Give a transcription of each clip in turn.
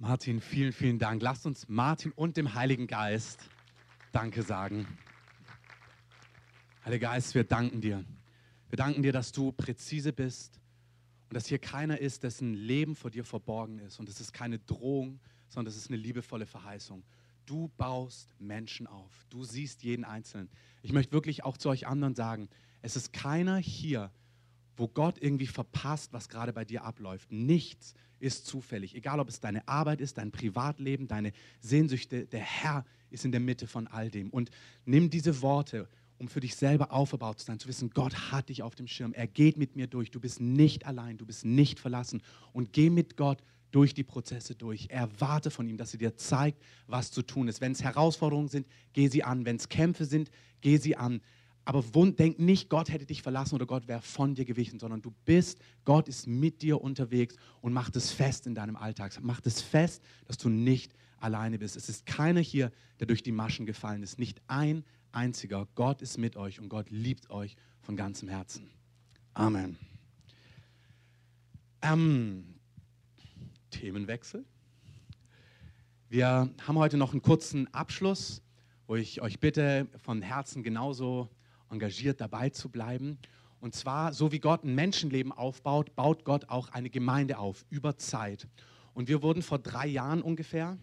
Martin, vielen, vielen Dank. Lasst uns Martin und dem Heiligen Geist Danke sagen. Heiliger Geist, wir danken dir. Wir danken dir, dass du präzise bist und dass hier keiner ist, dessen Leben vor dir verborgen ist. Und es ist keine Drohung, sondern es ist eine liebevolle Verheißung. Du baust Menschen auf. Du siehst jeden Einzelnen. Ich möchte wirklich auch zu euch anderen sagen, es ist keiner hier, wo Gott irgendwie verpasst, was gerade bei dir abläuft. Nichts ist zufällig. Egal, ob es deine Arbeit ist, dein Privatleben, deine Sehnsüchte, der Herr ist in der Mitte von all dem. Und nimm diese Worte, um für dich selber aufgebaut zu sein, zu wissen, Gott hat dich auf dem Schirm. Er geht mit mir durch. Du bist nicht allein, du bist nicht verlassen. Und geh mit Gott durch die Prozesse durch. Erwarte von ihm, dass er dir zeigt, was zu tun ist. Wenn es Herausforderungen sind, geh sie an. Wenn es Kämpfe sind, geh sie an. Aber denk nicht, Gott hätte dich verlassen oder Gott wäre von dir gewichen, sondern du bist, Gott ist mit dir unterwegs und macht es fest in deinem Alltag. Macht es fest, dass du nicht alleine bist. Es ist keiner hier, der durch die Maschen gefallen ist. Nicht ein einziger. Gott ist mit euch und Gott liebt euch von ganzem Herzen. Amen. Ähm, Themenwechsel. Wir haben heute noch einen kurzen Abschluss, wo ich euch bitte, von Herzen genauso engagiert dabei zu bleiben. Und zwar, so wie Gott ein Menschenleben aufbaut, baut Gott auch eine Gemeinde auf, über Zeit. Und wir wurden vor drei Jahren ungefähr,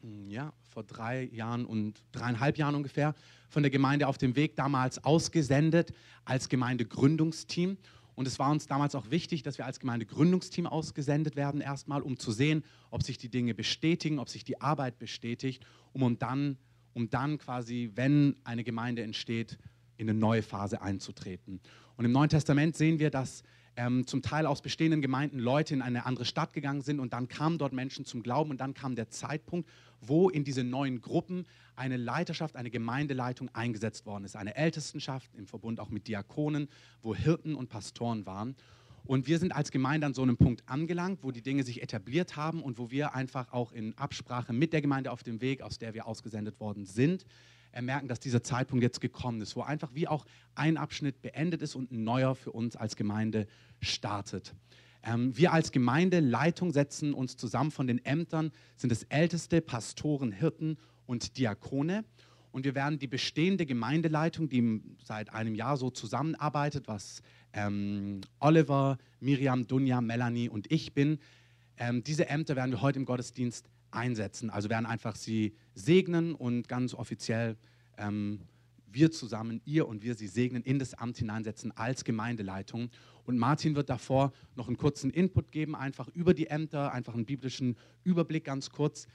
hm, ja, vor drei Jahren und dreieinhalb Jahren ungefähr, von der Gemeinde auf dem Weg damals ausgesendet als Gemeindegründungsteam. Und es war uns damals auch wichtig, dass wir als Gemeindegründungsteam ausgesendet werden, erstmal, um zu sehen, ob sich die Dinge bestätigen, ob sich die Arbeit bestätigt, um dann, um dann quasi, wenn eine Gemeinde entsteht, in eine neue Phase einzutreten. Und im Neuen Testament sehen wir, dass ähm, zum Teil aus bestehenden Gemeinden Leute in eine andere Stadt gegangen sind und dann kamen dort Menschen zum Glauben und dann kam der Zeitpunkt, wo in diese neuen Gruppen eine Leiterschaft, eine Gemeindeleitung eingesetzt worden ist. Eine Ältestenschaft im Verbund auch mit Diakonen, wo Hirten und Pastoren waren. Und wir sind als Gemeinde an so einem Punkt angelangt, wo die Dinge sich etabliert haben und wo wir einfach auch in Absprache mit der Gemeinde auf dem Weg, aus der wir ausgesendet worden sind, merken, dass dieser Zeitpunkt jetzt gekommen ist, wo einfach wie auch ein Abschnitt beendet ist und ein neuer für uns als Gemeinde startet. Ähm, wir als Gemeindeleitung setzen uns zusammen von den Ämtern, sind es Älteste, Pastoren, Hirten und Diakone. Und wir werden die bestehende Gemeindeleitung, die seit einem Jahr so zusammenarbeitet, was ähm, Oliver, Miriam, Dunja, Melanie und ich bin, ähm, diese Ämter werden wir heute im Gottesdienst einsetzen. Also werden einfach sie segnen und ganz offiziell ähm, wir zusammen, ihr und wir sie segnen, in das Amt hineinsetzen als Gemeindeleitung. Und Martin wird davor noch einen kurzen Input geben, einfach über die Ämter, einfach einen biblischen Überblick ganz kurz.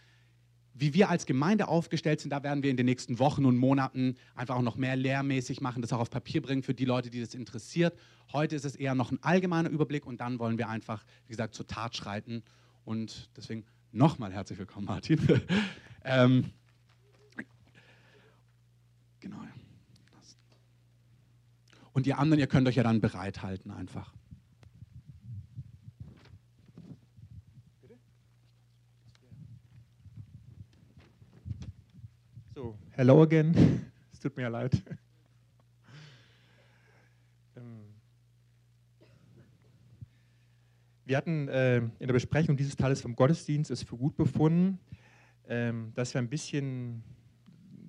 Wie wir als Gemeinde aufgestellt sind, da werden wir in den nächsten Wochen und Monaten einfach auch noch mehr lehrmäßig machen, das auch auf Papier bringen für die Leute, die das interessiert. Heute ist es eher noch ein allgemeiner Überblick und dann wollen wir einfach, wie gesagt, zur Tat schreiten. Und deswegen nochmal herzlich willkommen, Martin. ähm, genau. Und ihr anderen, ihr könnt euch ja dann bereithalten einfach. So, hello again. Es tut mir leid. Ähm, wir hatten äh, in der Besprechung dieses Teils vom Gottesdienst es für gut befunden, ähm, dass wir ein bisschen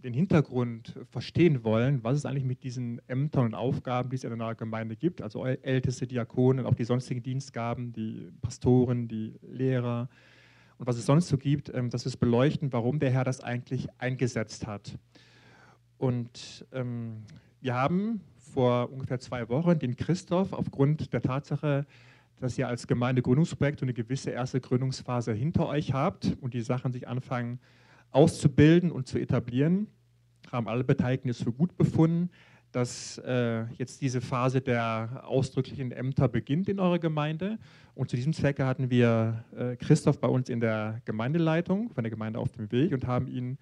den Hintergrund verstehen wollen, was es eigentlich mit diesen Ämtern und Aufgaben, die es in einer Gemeinde gibt, also älteste Diakonen, auch die sonstigen Dienstgaben, die Pastoren, die Lehrer und was es sonst so gibt, ähm, dass wir es beleuchten, warum der Herr das eigentlich eingesetzt hat. Und ähm, wir haben vor ungefähr zwei Wochen den Christoph aufgrund der Tatsache, dass ihr als Gemeindegründungsprojekt eine gewisse erste Gründungsphase hinter euch habt und die Sachen sich anfangen auszubilden und zu etablieren, haben alle Beteiligten es für gut befunden, dass äh, jetzt diese Phase der ausdrücklichen Ämter beginnt in eurer Gemeinde. Und zu diesem Zwecke hatten wir äh, Christoph bei uns in der Gemeindeleitung von der Gemeinde auf dem Weg und haben ihn,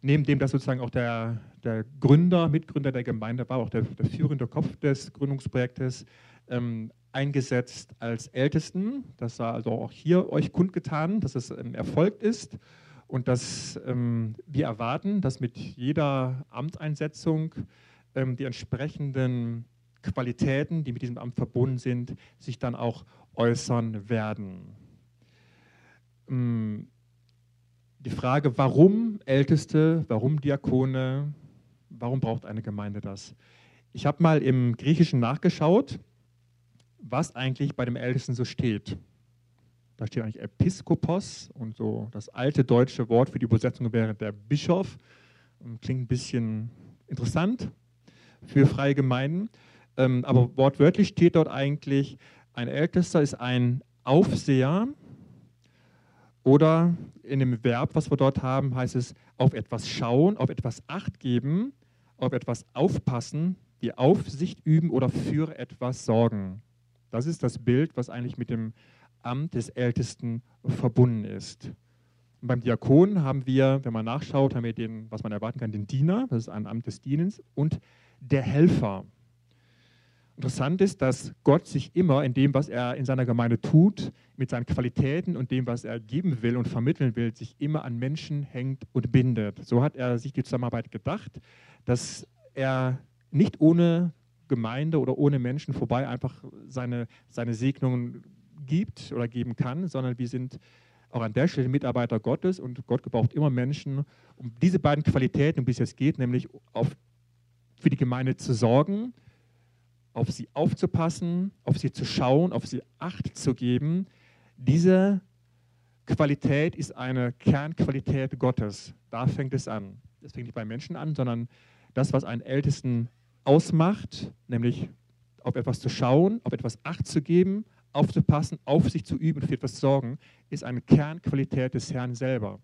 neben dem das sozusagen auch der, der Gründer, Mitgründer der Gemeinde war, auch der, der führende Kopf des Gründungsprojektes, ähm, eingesetzt als Ältesten. Das war also auch hier euch kundgetan, dass es ähm, erfolgt ist und dass ähm, wir erwarten, dass mit jeder Amtseinsetzung ähm, die entsprechenden Qualitäten, die mit diesem Amt verbunden sind, sich dann auch äußern werden. Mm, Frage, warum Älteste, warum Diakone, warum braucht eine Gemeinde das? Ich habe mal im Griechischen nachgeschaut, was eigentlich bei dem Ältesten so steht. Da steht eigentlich Episkopos und so das alte deutsche Wort für die Übersetzung wäre der Bischof. Klingt ein bisschen interessant für freie Gemeinden. Ähm, aber wortwörtlich steht dort eigentlich, ein Ältester ist ein Aufseher oder in dem Verb, was wir dort haben, heißt es auf etwas schauen, auf etwas acht geben, auf etwas aufpassen, die Aufsicht üben oder für etwas sorgen. Das ist das Bild, was eigentlich mit dem Amt des Ältesten verbunden ist. Und beim Diakon haben wir, wenn man nachschaut, haben wir den, was man erwarten kann, den Diener, das ist ein Amt des Dienens, und der Helfer. Interessant ist, dass Gott sich immer in dem, was er in seiner Gemeinde tut, mit seinen Qualitäten und dem, was er geben will und vermitteln will, sich immer an Menschen hängt und bindet. So hat er sich die Zusammenarbeit gedacht, dass er nicht ohne Gemeinde oder ohne Menschen vorbei einfach seine, seine Segnungen gibt oder geben kann, sondern wir sind auch an der Stelle Mitarbeiter Gottes und Gott gebraucht immer Menschen, um diese beiden Qualitäten, um die es jetzt geht, nämlich auf, für die Gemeinde zu sorgen, auf sie aufzupassen, auf sie zu schauen, auf sie Acht zu geben. Diese Qualität ist eine Kernqualität Gottes. Da fängt es an. Das fängt nicht bei Menschen an, sondern das, was einen Ältesten ausmacht, nämlich auf etwas zu schauen, auf etwas Acht zu geben, aufzupassen, auf sich zu üben für etwas zu sorgen, ist eine Kernqualität des Herrn selber.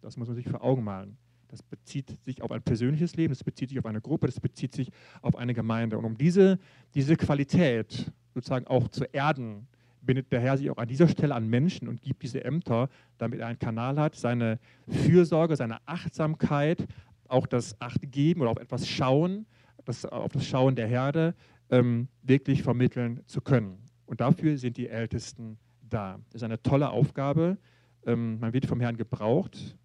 Das muss man sich vor Augen malen. Das bezieht sich auf ein persönliches Leben, das bezieht sich auf eine Gruppe, das bezieht sich auf eine Gemeinde. Und um diese, diese Qualität sozusagen auch zu erden, bindet der Herr sich auch an dieser Stelle an Menschen und gibt diese Ämter, damit er einen Kanal hat, seine Fürsorge, seine Achtsamkeit, auch das Achtgeben oder auf etwas schauen, das, auf das Schauen der Herde ähm, wirklich vermitteln zu können. Und dafür sind die Ältesten da. Das ist eine tolle Aufgabe. Ähm, man wird vom Herrn gebraucht.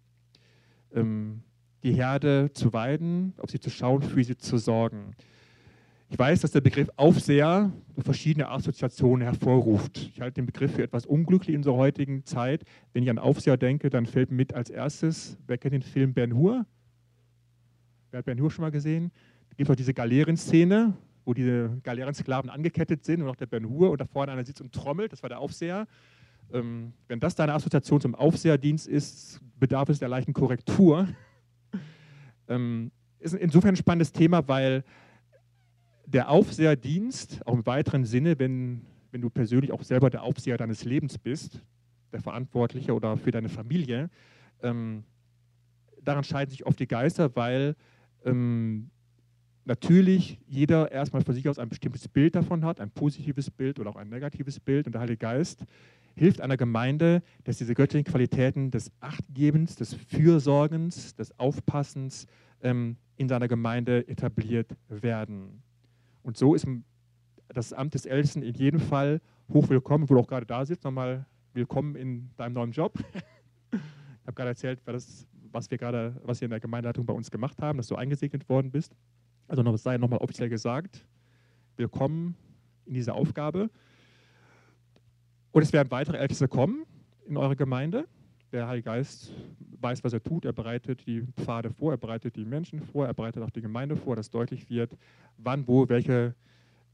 Ähm, die Herde zu weiden, auf sie zu schauen, für sie zu sorgen. Ich weiß, dass der Begriff Aufseher verschiedene Assoziationen hervorruft. Ich halte den Begriff für etwas unglücklich in unserer heutigen Zeit. Wenn ich an Aufseher denke, dann fällt mir mit als erstes, wer kennt den Film Ben Hur? Wer hat Ben Hur schon mal gesehen? Da gibt es auch diese Galeerenszene, wo diese Galeerensklaven angekettet sind und auch der Ben Hur und da vorne einer sitzt und trommelt, das war der Aufseher. Ähm, wenn das deine Assoziation zum Aufseherdienst ist, bedarf es der leichten Korrektur. Ähm, ist insofern ein spannendes Thema, weil der Aufseherdienst, auch im weiteren Sinne, wenn, wenn du persönlich auch selber der Aufseher deines Lebens bist, der Verantwortliche oder für deine Familie, ähm, daran scheiden sich oft die Geister, weil ähm, natürlich jeder erstmal von sich aus ein bestimmtes Bild davon hat, ein positives Bild oder auch ein negatives Bild. Und der Heilige Geist hilft einer Gemeinde, dass diese göttlichen Qualitäten des Achtgebens, des Fürsorgens, des Aufpassens ähm, in seiner Gemeinde etabliert werden. Und so ist das Amt des Ältesten in jedem Fall hochwillkommen, wo du auch gerade da sitzt. Nochmal willkommen in deinem neuen Job. ich habe gerade erzählt, was, was wir gerade, was wir in der Gemeindeleitung bei uns gemacht haben, dass du eingesegnet worden bist. Also noch, sei nochmal offiziell gesagt, willkommen in dieser Aufgabe. Und es werden weitere Älteste kommen in eure Gemeinde. Der Heilige Geist weiß, was er tut. Er bereitet die Pfade vor, er bereitet die Menschen vor, er bereitet auch die Gemeinde vor, dass deutlich wird, wann, wo, welche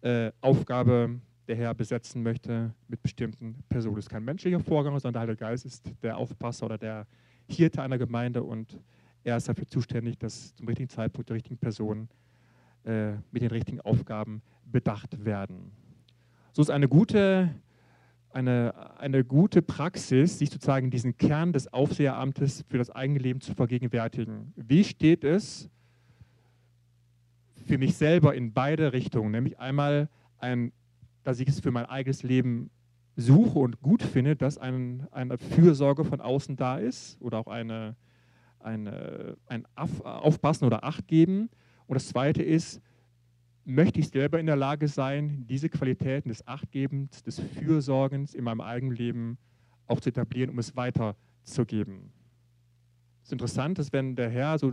äh, Aufgabe der Herr besetzen möchte mit bestimmten Personen. Es ist kein menschlicher Vorgang, sondern der Heilige Geist ist der Aufpasser oder der Hirte einer Gemeinde und er ist dafür zuständig, dass zum richtigen Zeitpunkt die richtigen Personen äh, mit den richtigen Aufgaben bedacht werden. So ist eine gute eine, eine gute Praxis, sich sozusagen diesen Kern des Aufseheramtes für das eigene Leben zu vergegenwärtigen. Wie steht es für mich selber in beide Richtungen? Nämlich einmal, ein, dass ich es für mein eigenes Leben suche und gut finde, dass ein, eine Fürsorge von außen da ist oder auch eine, eine, ein Aufpassen oder Acht geben. Und das Zweite ist, möchte ich selber in der Lage sein, diese Qualitäten des Achtgebens, des Fürsorgens in meinem eigenen Leben auch zu etablieren, um es weiterzugeben. Es ist interessant, dass wenn der Herr so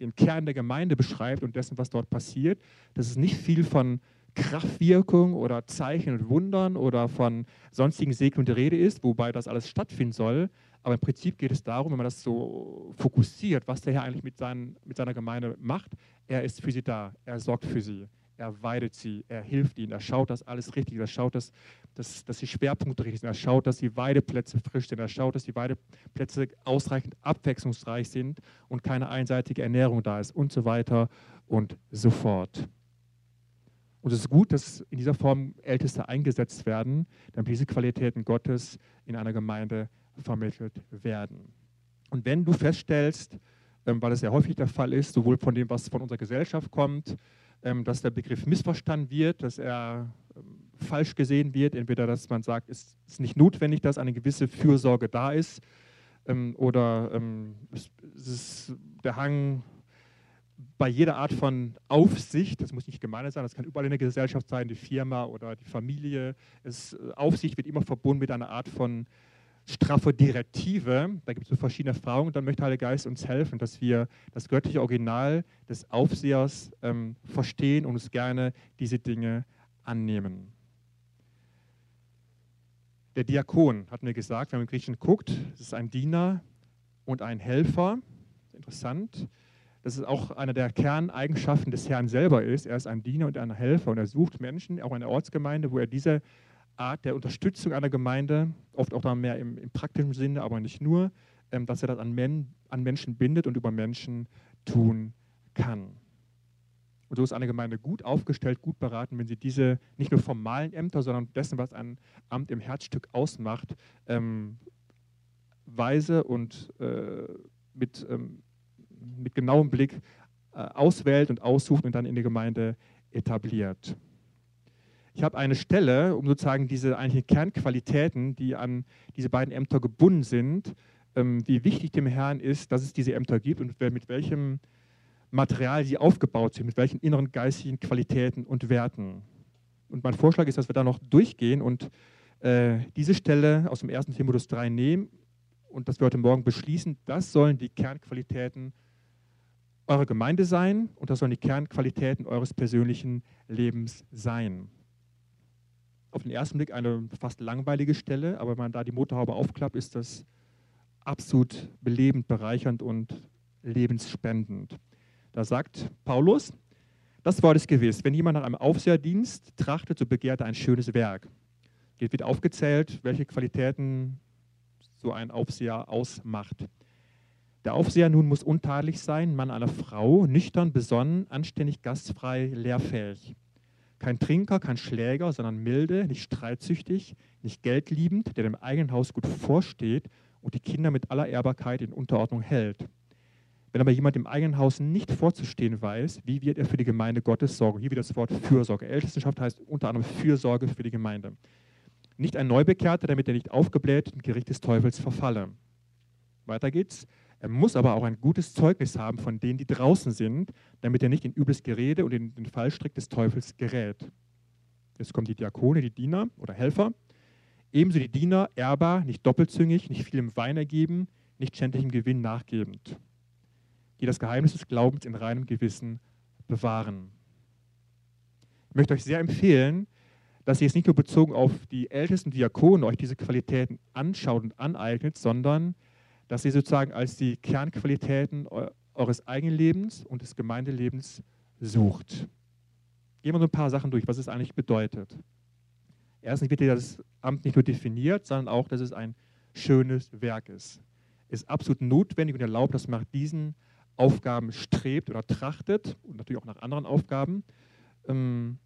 den Kern der Gemeinde beschreibt und dessen, was dort passiert, dass es nicht viel von Kraftwirkung oder Zeichen und Wundern oder von sonstigen Segnungen die Rede ist, wobei das alles stattfinden soll. Aber im Prinzip geht es darum, wenn man das so fokussiert, was der Herr eigentlich mit, seinen, mit seiner Gemeinde macht. Er ist für sie da, er sorgt für sie, er weidet sie, er hilft ihnen, er schaut, dass alles richtig ist, er schaut, dass, dass, dass die Schwerpunkte richtig sind, er schaut, dass die Weideplätze frisch sind, er schaut, dass die Weideplätze ausreichend abwechslungsreich sind und keine einseitige Ernährung da ist und so weiter und so fort. Und es ist gut, dass in dieser Form Älteste eingesetzt werden, damit diese Qualitäten Gottes in einer Gemeinde vermittelt werden. Und wenn du feststellst, ähm, weil es ja häufig der Fall ist, sowohl von dem, was von unserer Gesellschaft kommt, ähm, dass der Begriff missverstanden wird, dass er ähm, falsch gesehen wird, entweder dass man sagt, es ist nicht notwendig, dass eine gewisse Fürsorge da ist, oder es ist der Hang bei jeder Art von Aufsicht, das muss nicht gemein sein, das kann überall in der Gesellschaft sein, die Firma oder die Familie, es, äh, Aufsicht wird immer verbunden mit einer Art von straffe Direktive. Da gibt es so verschiedene Erfahrungen. Dann möchte Heilige Geist uns helfen, dass wir das göttliche Original des Aufsehers ähm, verstehen und uns gerne diese Dinge annehmen. Der Diakon, hat mir gesagt, wenn man im Griechischen guckt, das ist ein Diener und ein Helfer. Interessant dass es auch eine der Kerneigenschaften des Herrn selber ist. Er ist ein Diener und ein Helfer und er sucht Menschen, auch in der Ortsgemeinde, wo er diese Art der Unterstützung einer Gemeinde, oft auch dann mehr im, im praktischen Sinne, aber nicht nur, ähm, dass er das an, Men, an Menschen bindet und über Menschen tun kann. Und so ist eine Gemeinde gut aufgestellt, gut beraten, wenn sie diese nicht nur formalen Ämter, sondern dessen, was ein Amt im Herzstück ausmacht, ähm, weise und äh, mit ähm, mit genauem Blick äh, auswählt und aussucht und dann in die Gemeinde etabliert. Ich habe eine Stelle, um sozusagen diese eigentlichen Kernqualitäten, die an diese beiden Ämter gebunden sind, ähm, wie wichtig dem Herrn ist, dass es diese Ämter gibt und mit welchem Material sie aufgebaut sind, mit welchen inneren geistigen Qualitäten und Werten. Und mein Vorschlag ist, dass wir da noch durchgehen und äh, diese Stelle aus dem 1. Timotheus 3 nehmen und dass wir heute Morgen beschließen, das sollen die Kernqualitäten sein eure Gemeinde sein und das sollen die Kernqualitäten eures persönlichen Lebens sein. Auf den ersten Blick eine fast langweilige Stelle, aber wenn man da die Motorhaube aufklappt, ist das absolut belebend, bereichernd und lebensspendend. Da sagt Paulus, das Wort ist gewiss, wenn jemand nach einem Aufseherdienst trachtet, so begehrt er ein schönes Werk. Hier wird aufgezählt, welche Qualitäten so ein Aufseher ausmacht. Der Aufseher nun muss untadelig sein, Mann einer Frau, nüchtern, besonnen, anständig, gastfrei, lehrfähig. Kein Trinker, kein Schläger, sondern milde, nicht streitsüchtig, nicht geldliebend, der dem eigenen Haus gut vorsteht und die Kinder mit aller Ehrbarkeit in Unterordnung hält. Wenn aber jemand im eigenen Haus nicht vorzustehen weiß, wie wird er für die Gemeinde Gottes sorgen? Hier wieder das Wort Fürsorge. Ältestenschaft heißt unter anderem Fürsorge für die Gemeinde. Nicht ein Neubekehrter, damit er nicht aufgebläht im Gericht des Teufels verfalle. Weiter geht's. Er muss aber auch ein gutes Zeugnis haben von denen, die draußen sind, damit er nicht in übles Gerede und in den Fallstrick des Teufels gerät. Jetzt kommen die Diakone, die Diener oder Helfer. Ebenso die Diener, ehrbar, nicht doppelzüngig, nicht viel im Wein ergeben, nicht schändlichem Gewinn nachgebend, die das Geheimnis des Glaubens in reinem Gewissen bewahren. Ich möchte euch sehr empfehlen, dass ihr es nicht nur bezogen auf die ältesten Diakonen euch diese Qualitäten anschaut und aneignet, sondern dass ihr sozusagen als die Kernqualitäten eures eigenen Lebens und des Gemeindelebens sucht. Gehen wir so ein paar Sachen durch, was es eigentlich bedeutet. Erstens wird das Amt nicht nur definiert, sondern auch, dass es ein schönes Werk ist. Es ist absolut notwendig und erlaubt, dass man nach diesen Aufgaben strebt oder trachtet und natürlich auch nach anderen Aufgaben, ähm,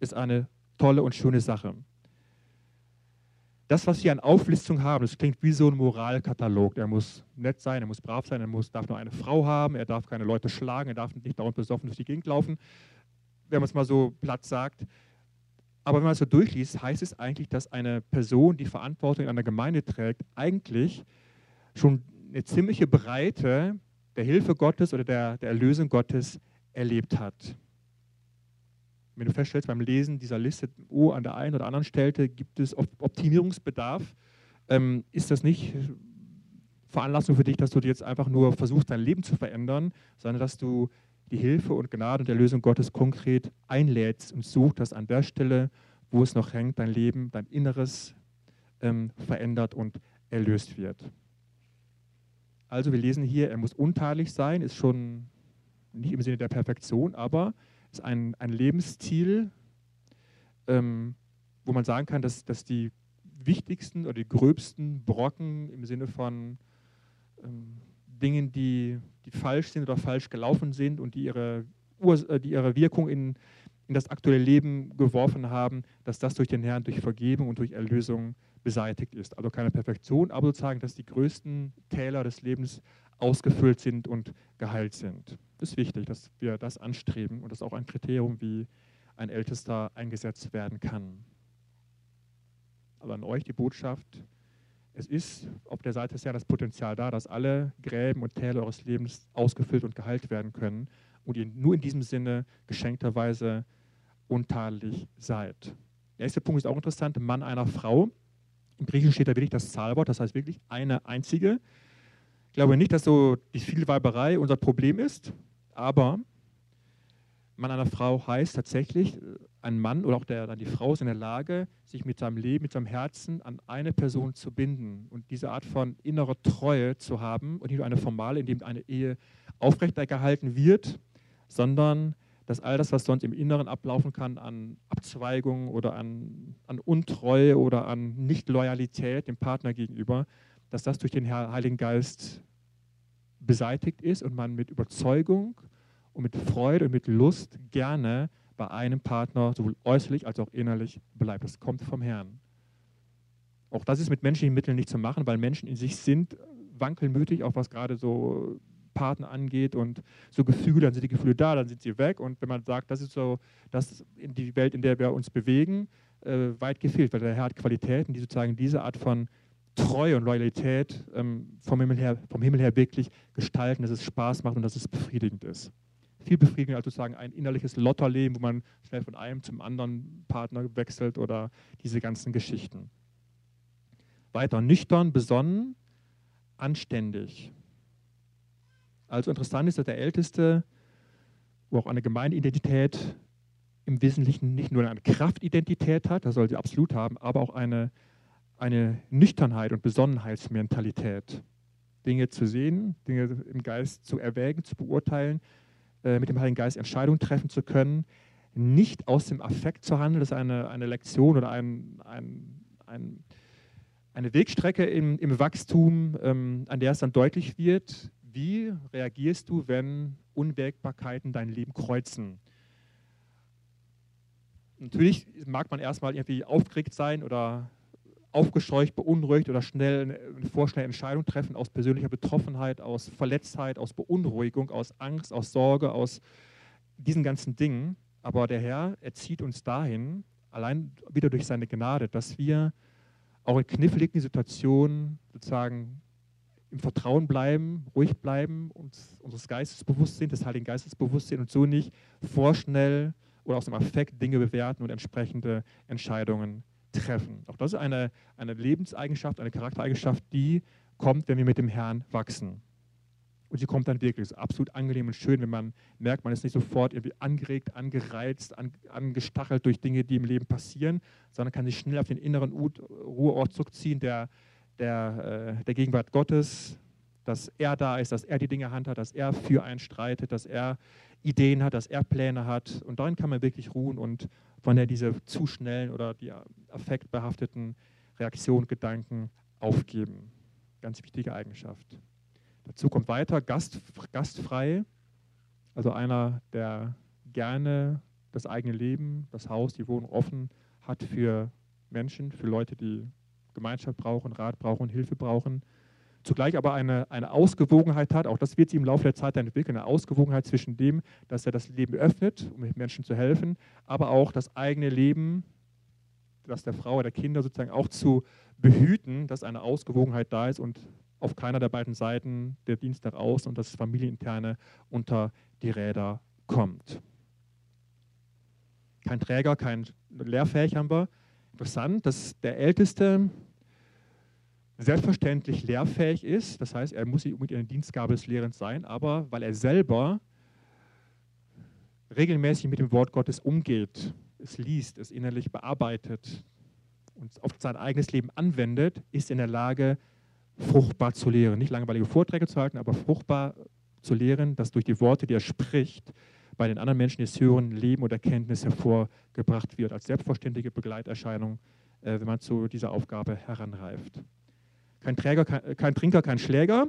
ist eine tolle und schöne Sache das, was wir an Auflistung haben, das klingt wie so ein Moralkatalog. Er muss nett sein, er muss brav sein, er muss, darf nur eine Frau haben, er darf keine Leute schlagen, er darf nicht dauernd besoffen durch die Gegend laufen, wenn man es mal so platt sagt. Aber wenn man es so durchliest, heißt es eigentlich, dass eine Person, die Verantwortung in einer Gemeinde trägt, eigentlich schon eine ziemliche Breite der Hilfe Gottes oder der, der Erlösung Gottes erlebt hat wenn du feststellst beim Lesen dieser Liste, oh, an der einen oder anderen Stelle gibt es Optimierungsbedarf, ähm, ist das nicht Veranlassung für dich, dass du jetzt einfach nur versuchst, dein Leben zu verändern, sondern dass du die Hilfe und Gnade und Erlösung Gottes konkret einlädst und sucht, dass an der Stelle, wo es noch hängt, dein Leben, dein Inneres ähm, verändert und erlöst wird. Also wir lesen hier, er muss unteilig sein, ist schon nicht im Sinne der Perfektion, aber ist ein, ein Lebensziel, ähm, wo man sagen kann, dass, dass die wichtigsten oder die gröbsten Brocken im Sinne von ähm, Dingen, die, die falsch sind oder falsch gelaufen sind und die ihre, Urs äh, die ihre Wirkung in, in das aktuelle Leben geworfen haben, dass das durch den Herrn, durch Vergebung und durch Erlösung beseitigt ist. Also keine Perfektion, aber sozusagen, dass die größten Täler des Lebens ausgefüllt sind und geheilt sind. Das ist wichtig, dass wir das anstreben und das ist auch ein Kriterium, wie ein Ältester eingesetzt werden kann. Aber an euch die Botschaft, es ist auf der Seite des Herrn das Potenzial da, dass alle Gräben und Täler eures Lebens ausgefüllt und geheilt werden können und ihr nur in diesem Sinne geschenkterweise untadelig seid. Der nächste Punkt ist auch interessant, Mann einer Frau. Im Griechischen steht da wirklich das Zahlwort, das heißt wirklich eine einzige. Ich glaube nicht, dass so die Vielweiberei unser Problem ist, aber Mann einer Frau heißt tatsächlich, ein Mann oder auch der, die Frau ist in der Lage, sich mit seinem Leben, mit seinem Herzen an eine Person zu binden und diese Art von innerer Treue zu haben und nicht nur eine formale, in dem eine Ehe aufrechtergehalten wird, sondern dass all das, was sonst im Inneren ablaufen kann an Abzweigungen oder an, an Untreue oder an Nichtloyalität dem Partner gegenüber, dass das durch den Heiligen Geist beseitigt ist und man mit Überzeugung und mit Freude und mit Lust gerne bei einem Partner sowohl äußerlich als auch innerlich bleibt. Das kommt vom Herrn. Auch das ist mit menschlichen Mitteln nicht zu machen, weil Menschen in sich sind wankelmütig, auch was gerade so Partner angeht und so Gefühle, dann sind die Gefühle da, dann sind sie weg. Und wenn man sagt, das ist so das in die Welt, in der wir uns bewegen, äh, weit gefehlt, weil der Herr hat Qualitäten, die sozusagen diese Art von Treue und Loyalität ähm, vom, Himmel her, vom Himmel her wirklich gestalten, dass es Spaß macht und dass es befriedigend ist viel befriedigender als sozusagen ein innerliches Lotterleben, wo man schnell von einem zum anderen Partner wechselt oder diese ganzen Geschichten. Weiter nüchtern, besonnen, anständig. Also interessant ist, dass der Älteste, wo auch eine Gemeindeidentität im Wesentlichen nicht nur eine Kraftidentität hat, das soll sie absolut haben, aber auch eine, eine Nüchternheit und Besonnenheitsmentalität. Dinge zu sehen, Dinge im Geist zu erwägen, zu beurteilen, äh, mit dem Heiligen Geist Entscheidungen treffen zu können, nicht aus dem Affekt zu handeln. Das ist eine, eine Lektion oder ein, ein, ein, eine Wegstrecke im, im Wachstum, ähm, an der es dann deutlich wird, wie reagierst du, wenn Unwägbarkeiten dein Leben kreuzen. Natürlich mag man erstmal irgendwie aufgeregt sein oder aufgescheucht, beunruhigt oder schnell eine vorschnelle Entscheidung treffen aus persönlicher Betroffenheit, aus Verletztheit, aus Beunruhigung, aus Angst, aus Sorge, aus diesen ganzen Dingen. Aber der Herr erzieht uns dahin, allein wieder durch seine Gnade, dass wir auch in kniffligen Situationen sozusagen im Vertrauen bleiben, ruhig bleiben, uns unseres Geistes bewusst sind, des Heiligen Geistes bewusst sind und so nicht vorschnell oder aus dem Affekt Dinge bewerten und entsprechende Entscheidungen treffen. Auch das ist eine, eine Lebenseigenschaft, eine Charaktereigenschaft, die kommt, wenn wir mit dem Herrn wachsen. Und sie kommt dann wirklich. Es ist absolut angenehm und schön, wenn man merkt, man ist nicht sofort irgendwie angeregt, angereizt, an, angestachelt durch Dinge, die im Leben passieren, sondern kann sich schnell auf den inneren Ruheort zurückziehen, der, der, äh, der Gegenwart Gottes, dass er da ist, dass er die Dinge handhabt, dass er für einen streitet, dass er Ideen hat, dass er Pläne hat. Und darin kann man wirklich ruhen und von der diese zu schnellen oder die affektbehafteten Reaktionen, Gedanken aufgeben. Ganz wichtige Eigenschaft. Dazu kommt weiter Gast, gastfrei, also einer, der gerne das eigene Leben, das Haus, die Wohnung offen hat für Menschen, für Leute, die Gemeinschaft brauchen, Rat brauchen, Hilfe brauchen zugleich aber eine, eine Ausgewogenheit hat, auch das wird sich im Laufe der Zeit entwickeln, eine Ausgewogenheit zwischen dem, dass er das Leben öffnet, um Menschen zu helfen, aber auch das eigene Leben, das der Frau oder der Kinder sozusagen auch zu behüten, dass eine Ausgewogenheit da ist und auf keiner der beiden Seiten der Dienst außen und das Familieninterne unter die Räder kommt. Kein Träger, kein Lehrfähig haben wir. Interessant, dass der Älteste selbstverständlich lehrfähig ist. Das heißt, er muss nicht unbedingt eine Dienstgabe des Lehrens sein, aber weil er selber regelmäßig mit dem Wort Gottes umgeht, es liest, es innerlich bearbeitet und auf sein eigenes Leben anwendet, ist in der Lage, fruchtbar zu lehren. Nicht langweilige Vorträge zu halten, aber fruchtbar zu lehren, dass durch die Worte, die er spricht, bei den anderen Menschen, die es hören, Leben und Erkenntnis hervorgebracht wird, als selbstverständliche Begleiterscheinung, äh, wenn man zu dieser Aufgabe heranreift. Kein, Träger, kein, kein Trinker, kein Schläger.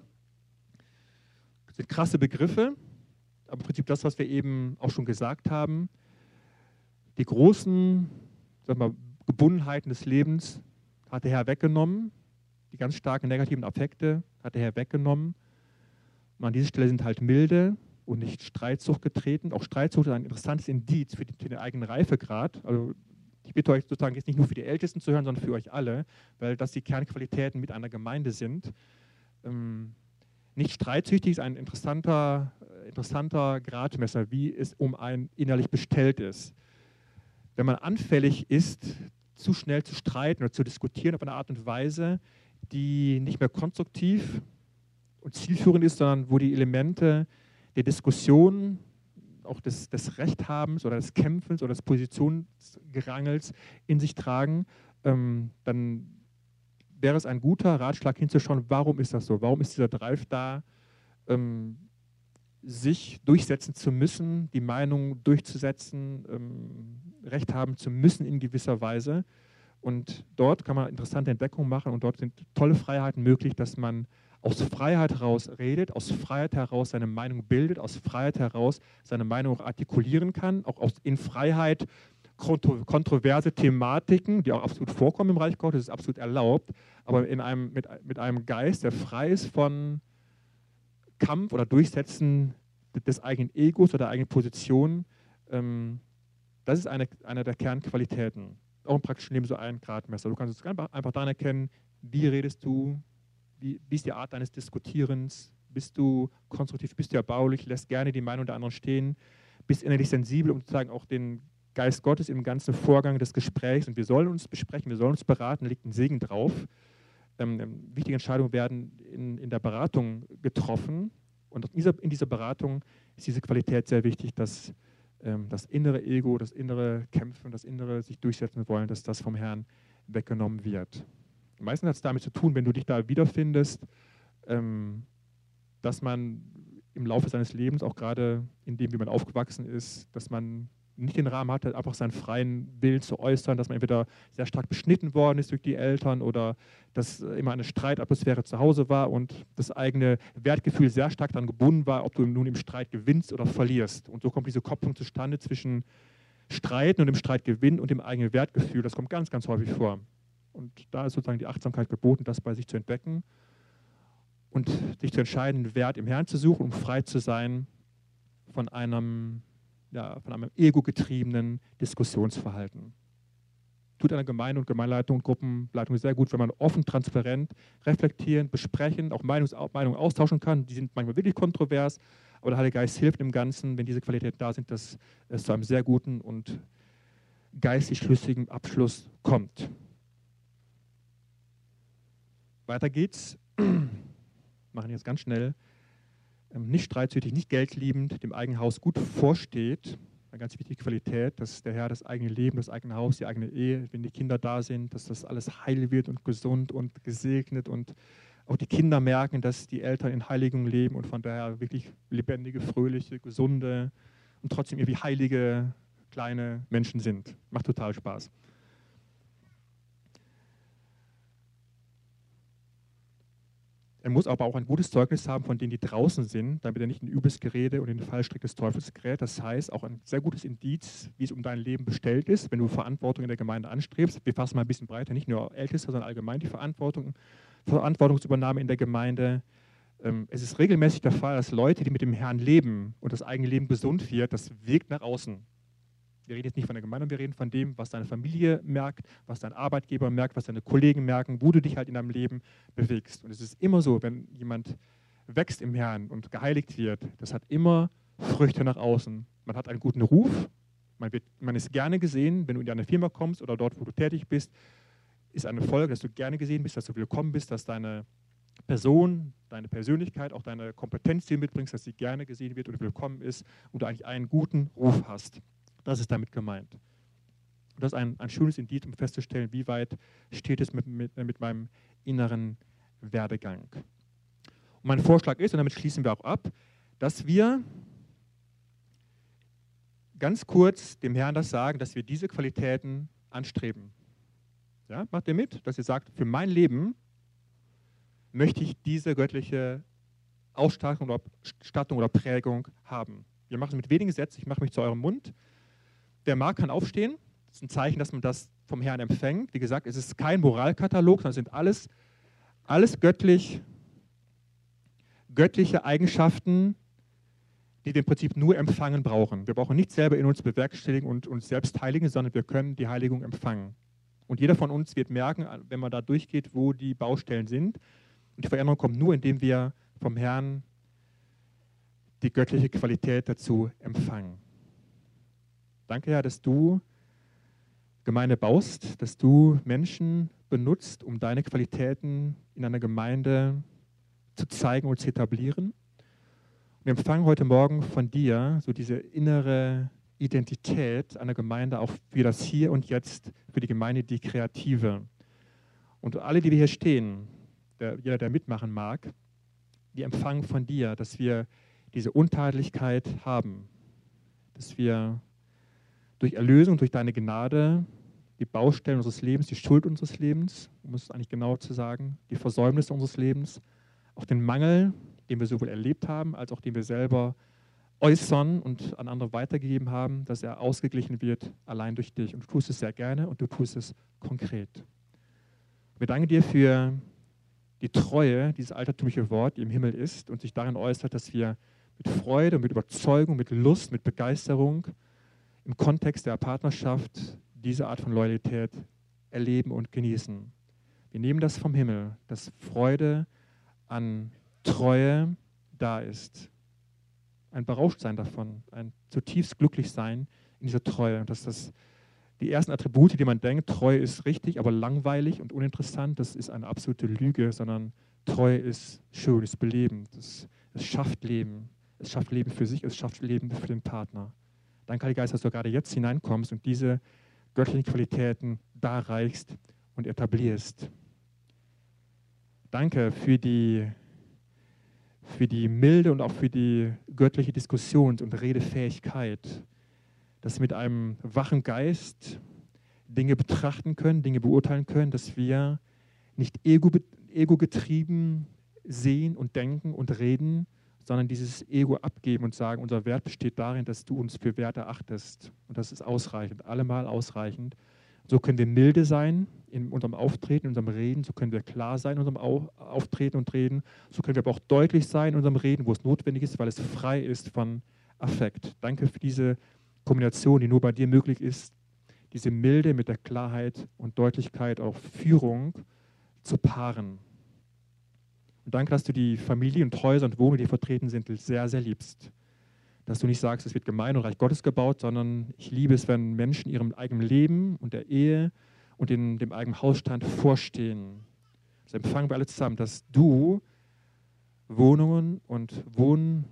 Das sind krasse Begriffe, aber im Prinzip das, was wir eben auch schon gesagt haben. Die großen sag mal, Gebundenheiten des Lebens hat der Herr weggenommen. Die ganz starken negativen Affekte hat der Herr weggenommen. Und an dieser Stelle sind halt milde und nicht Streitsucht getreten. Auch Streitsucht ist ein interessantes Indiz für, den eigenen Reifegrad. Also ich bitte euch sozusagen jetzt nicht nur für die Ältesten zu hören, sondern für euch alle, weil das die Kernqualitäten mit einer Gemeinde sind. Ähm, nicht streitsüchtig ist ein interessanter, äh, interessanter Gradmesser, wie es um einen innerlich bestellt ist. Wenn man anfällig ist, zu schnell zu streiten oder zu diskutieren auf eine Art und Weise, die nicht mehr konstruktiv und zielführend ist, sondern wo die Elemente der Diskussion, auch des, des Rechthabens oder des Kämpfens oder des Positionsgerangels in sich tragen, ähm, dann wäre es ein guter Ratschlag hinzuschauen, warum ist das so? Warum ist dieser Drive da, ähm, sich durchsetzen zu müssen, die Meinung durchzusetzen, ähm, Recht haben zu müssen in gewisser Weise? Und dort kann man interessante Entdeckungen machen und dort sind tolle Freiheiten möglich, dass man aus Freiheit heraus redet, aus Freiheit heraus seine Meinung bildet, aus Freiheit heraus seine Meinung auch artikulieren kann, auch aus, in Freiheit kontroverse Thematiken, die auch absolut vorkommen im Reich Gottes, ist absolut erlaubt, aber in einem, mit, mit einem Geist, der frei ist von Kampf oder Durchsetzen des eigenen Egos oder der eigenen Position, ähm, das ist eine, eine der Kernqualitäten. Auch im praktischen Leben so ein Gradmesser. Du kannst es einfach daran erkennen, wie redest du, wie, wie ist die Art deines Diskutierens, bist du konstruktiv, bist du erbaulich, lässt gerne die Meinung der anderen stehen, bist innerlich sensibel, um sozusagen auch den Geist Gottes im ganzen Vorgang des Gesprächs und wir sollen uns besprechen, wir sollen uns beraten, liegt ein Segen drauf. Ähm, ähm, wichtige Entscheidungen werden in, in der Beratung getroffen und in dieser, in dieser Beratung ist diese Qualität sehr wichtig, dass ähm, das innere Ego, das innere Kämpfen, das innere sich durchsetzen wollen, dass das vom Herrn weggenommen wird. Meistens hat es damit zu tun, wenn du dich da wiederfindest, ähm, dass man im Laufe seines Lebens, auch gerade in dem, wie man aufgewachsen ist, dass man nicht den Rahmen hatte, einfach seinen freien Willen zu äußern, dass man entweder sehr stark beschnitten worden ist durch die Eltern oder dass immer eine Streitatmosphäre zu Hause war und das eigene Wertgefühl sehr stark daran gebunden war, ob du nun im Streit gewinnst oder verlierst. Und so kommt diese Kopplung zustande zwischen Streiten und dem Streitgewinn und dem eigenen Wertgefühl. Das kommt ganz, ganz häufig vor. Und da ist sozusagen die Achtsamkeit geboten, das bei sich zu entdecken und sich zu entscheiden, den Wert im Herrn zu suchen, um frei zu sein von einem ja, von einem ego-getriebenen Diskussionsverhalten. Tut einer Gemeinde und Gemeinleitung und Gruppenleitung sehr gut, wenn man offen, transparent, reflektieren, besprechen, auch Meinungs Meinungen austauschen kann. Die sind manchmal wirklich kontrovers, aber der Heilige Geist hilft im Ganzen, wenn diese Qualitäten da sind, dass es zu einem sehr guten und geistig schlüssigen Abschluss kommt. Weiter geht's. Machen jetzt ganz schnell. Ähm, nicht streitsüchtig, nicht geldliebend, dem eigenen Haus gut vorsteht. Eine ganz wichtige Qualität, dass der Herr das eigene Leben, das eigene Haus, die eigene Ehe, wenn die Kinder da sind, dass das alles heil wird und gesund und gesegnet und auch die Kinder merken, dass die Eltern in Heiligung leben und von daher wirklich lebendige, fröhliche, gesunde und trotzdem irgendwie heilige kleine Menschen sind. Macht total Spaß. Er muss aber auch ein gutes Zeugnis haben von denen, die draußen sind, damit er nicht in übles Gerede und in den Fallstrick des Teufels gerät. Das heißt, auch ein sehr gutes Indiz, wie es um dein Leben bestellt ist, wenn du Verantwortung in der Gemeinde anstrebst. Wir fassen mal ein bisschen breiter, nicht nur Ältester, sondern allgemein die Verantwortung, Verantwortungsübernahme in der Gemeinde. Ähm, es ist regelmäßig der Fall, dass Leute, die mit dem Herrn leben und das eigene Leben gesund wird, das wirkt nach außen. Wir reden jetzt nicht von der Gemeinde, wir reden von dem, was deine Familie merkt, was dein Arbeitgeber merkt, was deine Kollegen merken, wo du dich halt in deinem Leben bewegst. Und es ist immer so, wenn jemand wächst im Herrn und geheiligt wird, das hat immer Früchte nach außen. Man hat einen guten Ruf, man, wird, man ist gerne gesehen, wenn du in deine Firma kommst oder dort, wo du tätig bist, ist eine Folge, dass du gerne gesehen bist, dass du willkommen bist, dass deine Person, deine Persönlichkeit, auch deine Kompetenz, die du mitbringst, dass sie gerne gesehen wird und willkommen ist und du eigentlich einen guten Ruf hast. Das ist damit gemeint. Das ist ein, ein schönes Indiz, um festzustellen, wie weit steht es mit, mit, mit meinem inneren Werdegang. Und mein Vorschlag ist, und damit schließen wir auch ab, dass wir ganz kurz dem Herrn das sagen, dass wir diese Qualitäten anstreben. Ja, macht ihr mit, dass ihr sagt, für mein Leben möchte ich diese göttliche Ausstattung oder, oder Prägung haben. Wir machen es mit wenigen Sätzen. Ich mache mich zu eurem Mund. Wer mag, kann aufstehen. Das ist ein Zeichen, dass man das vom Herrn empfängt. Wie gesagt, es ist kein Moralkatalog, sondern es sind alles, alles göttlich, göttliche Eigenschaften, die wir im Prinzip nur empfangen brauchen. Wir brauchen nicht selber in uns bewerkstelligen und uns selbst heiligen, sondern wir können die Heiligung empfangen. Und jeder von uns wird merken, wenn man da durchgeht, wo die Baustellen sind. Und die Veränderung kommt nur, indem wir vom Herrn die göttliche Qualität dazu empfangen. Danke, Herr, dass du Gemeinde baust, dass du Menschen benutzt, um deine Qualitäten in einer Gemeinde zu zeigen und zu etablieren. Wir empfangen heute Morgen von dir so diese innere Identität einer Gemeinde auch für das Hier und Jetzt, für die Gemeinde, die Kreative. Und alle, die wir hier stehen, der, jeder, der mitmachen mag, wir empfangen von dir, dass wir diese Untadelichkeit haben, dass wir durch Erlösung, durch deine Gnade die Baustellen unseres Lebens, die Schuld unseres Lebens, um es eigentlich genau zu sagen, die Versäumnisse unseres Lebens, auch den Mangel, den wir sowohl erlebt haben, als auch den wir selber äußern und an andere weitergegeben haben, dass er ausgeglichen wird allein durch dich. Und du tust es sehr gerne und du tust es konkret. Wir danken dir für die Treue, dieses altertümliche Wort, die im Himmel ist und sich darin äußert, dass wir mit Freude, mit Überzeugung, mit Lust, mit Begeisterung im Kontext der Partnerschaft diese Art von Loyalität erleben und genießen. Wir nehmen das vom Himmel, dass Freude an Treue da ist. Ein Berauschtsein davon, ein zutiefst glücklich sein in dieser Treue. Dass das die ersten Attribute, die man denkt, Treue ist richtig, aber langweilig und uninteressant, das ist eine absolute Lüge, sondern Treue ist schön, ist belebend, es, es schafft Leben. Es schafft Leben für sich, es schafft Leben für den Partner. Danke, Heiliger Geist, dass du gerade jetzt hineinkommst und diese göttlichen Qualitäten darreichst und etablierst. Danke für die, für die Milde und auch für die göttliche Diskussions- und Redefähigkeit, dass wir mit einem wachen Geist Dinge betrachten können, Dinge beurteilen können, dass wir nicht ego-getrieben sehen und denken und reden, sondern dieses Ego abgeben und sagen, unser Wert besteht darin, dass du uns für Wert erachtest. Und das ist ausreichend, allemal ausreichend. So können wir milde sein in unserem Auftreten, in unserem Reden, so können wir klar sein in unserem Auftreten und Reden, so können wir aber auch deutlich sein in unserem Reden, wo es notwendig ist, weil es frei ist von Affekt. Danke für diese Kombination, die nur bei dir möglich ist, diese Milde mit der Klarheit und Deutlichkeit, auch Führung zu paaren. Und danke, dass du die Familie und Häuser und Wohnungen, die vertreten sind, sehr, sehr liebst. Dass du nicht sagst, es wird gemein und Reich Gottes gebaut, sondern ich liebe es, wenn Menschen ihrem eigenen Leben und der Ehe und in dem eigenen Hausstand vorstehen. Das empfangen wir alle zusammen, dass du Wohnungen und Wohn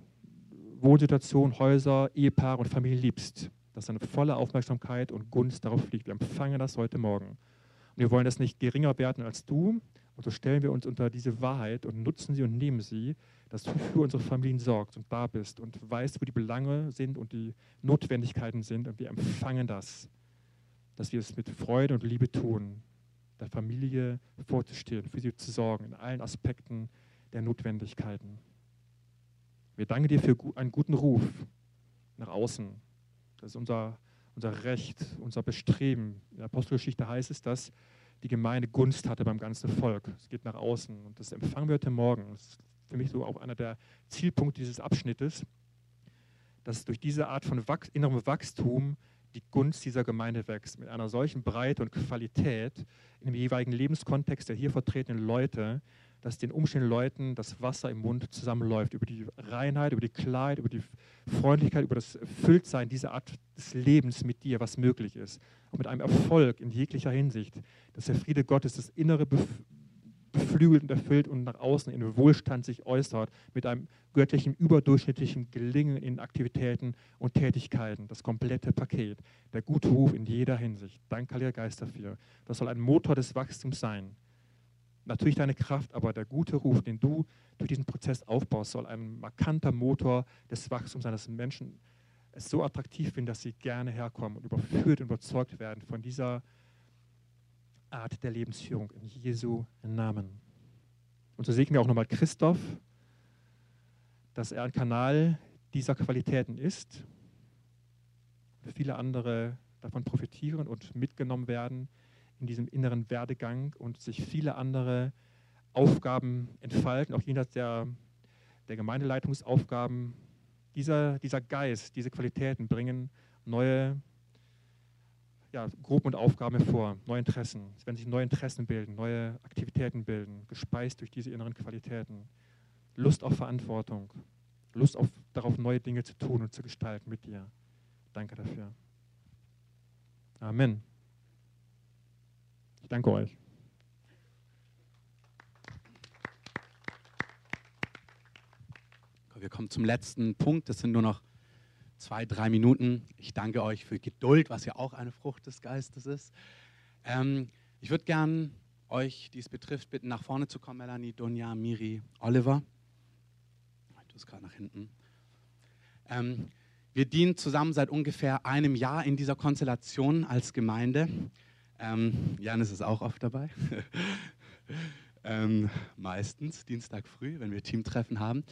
Wohnsituationen, Häuser, Ehepaare und Familien liebst. Dass deine volle Aufmerksamkeit und Gunst darauf liegt. Wir empfangen das heute Morgen. Und wir wollen das nicht geringer werten als du, und so stellen wir uns unter diese Wahrheit und nutzen sie und nehmen sie, dass du für unsere Familien sorgst und da bist und weißt, wo die Belange sind und die Notwendigkeiten sind. Und wir empfangen das, dass wir es mit Freude und Liebe tun, der Familie vorzustehen, für sie zu sorgen, in allen Aspekten der Notwendigkeiten. Wir danken dir für einen guten Ruf nach außen. Das ist unser, unser Recht, unser Bestreben. In der Apostelgeschichte heißt es, dass die Gemeinde Gunst hatte beim ganzen Volk. Es geht nach außen und das empfangen wir heute Morgen. Das ist für mich so auch einer der Zielpunkte dieses Abschnittes, dass durch diese Art von Wach innerem Wachstum die Gunst dieser Gemeinde wächst, mit einer solchen Breite und Qualität in dem jeweiligen Lebenskontext der hier vertretenen Leute, dass den umstehenden Leuten das Wasser im Mund zusammenläuft, über die Reinheit, über die Klarheit, über die Freundlichkeit, über das Erfülltsein dieser Art des Lebens mit dir, was möglich ist. Und mit einem Erfolg in jeglicher Hinsicht, dass der Friede Gottes das innere Bef beflügelt und erfüllt und nach außen in Wohlstand sich äußert, mit einem göttlichen, überdurchschnittlichen Gelingen in Aktivitäten und Tätigkeiten. Das komplette Paket. Der gute Ruf in jeder Hinsicht. Danke, Heiliger Geist, dafür. Das soll ein Motor des Wachstums sein. Natürlich deine Kraft, aber der gute Ruf, den du durch diesen Prozess aufbaust, soll ein markanter Motor des Wachstums sein, dass Menschen es so attraktiv finden, dass sie gerne herkommen und überführt und überzeugt werden von dieser Art der Lebensführung in Jesu Namen. Und so segnen wir auch nochmal Christoph, dass er ein Kanal dieser Qualitäten ist, viele andere davon profitieren und mitgenommen werden in diesem inneren Werdegang und sich viele andere Aufgaben entfalten, auch jenseits der, der Gemeindeleitungsaufgaben. Dieser, dieser Geist, diese Qualitäten bringen neue ja, Gruppen und Aufgaben hervor, neue Interessen. Es werden sich neue Interessen bilden, neue Aktivitäten bilden, gespeist durch diese inneren Qualitäten. Lust auf Verantwortung, Lust auf, darauf, neue Dinge zu tun und zu gestalten mit dir. Danke dafür. Amen. Danke euch. Wir kommen zum letzten Punkt. Das sind nur noch zwei, drei Minuten. Ich danke euch für Geduld, was ja auch eine Frucht des Geistes ist. Ähm, ich würde gern euch, die es betrifft, bitten, nach vorne zu kommen. Melanie, Donja, Miri, Oliver. Ich tue es gerade nach hinten. Ähm, wir dienen zusammen seit ungefähr einem Jahr in dieser Konstellation als Gemeinde. Ähm, Janis ist auch oft dabei. ähm, meistens, Dienstag früh, wenn wir Teamtreffen haben.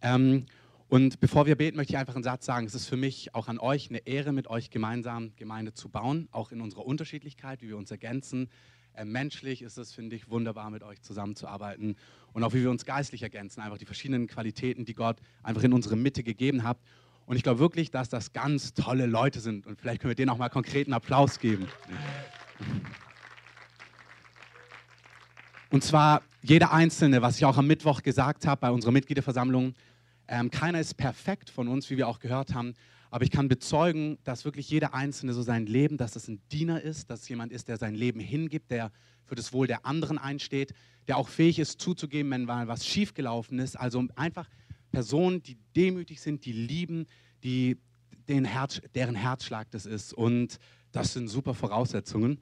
Ähm, und bevor wir beten, möchte ich einfach einen Satz sagen. Es ist für mich auch an euch eine Ehre, mit euch gemeinsam Gemeinde zu bauen, auch in unserer Unterschiedlichkeit, wie wir uns ergänzen. Äh, menschlich ist es, finde ich, wunderbar, mit euch zusammenzuarbeiten und auch wie wir uns geistlich ergänzen, einfach die verschiedenen Qualitäten, die Gott einfach in unsere Mitte gegeben hat. Und ich glaube wirklich, dass das ganz tolle Leute sind und vielleicht können wir denen auch mal konkreten Applaus geben. Und zwar jeder Einzelne, was ich auch am Mittwoch gesagt habe bei unserer Mitgliederversammlung, ähm, keiner ist perfekt von uns, wie wir auch gehört haben. Aber ich kann bezeugen, dass wirklich jeder Einzelne so sein Leben, dass es ein Diener ist, dass es jemand ist, der sein Leben hingibt, der für das Wohl der anderen einsteht, der auch fähig ist zuzugeben, wenn mal was schiefgelaufen ist. Also einfach Personen, die demütig sind, die lieben, die, den Herz, deren Herzschlag das ist. Und das sind super Voraussetzungen.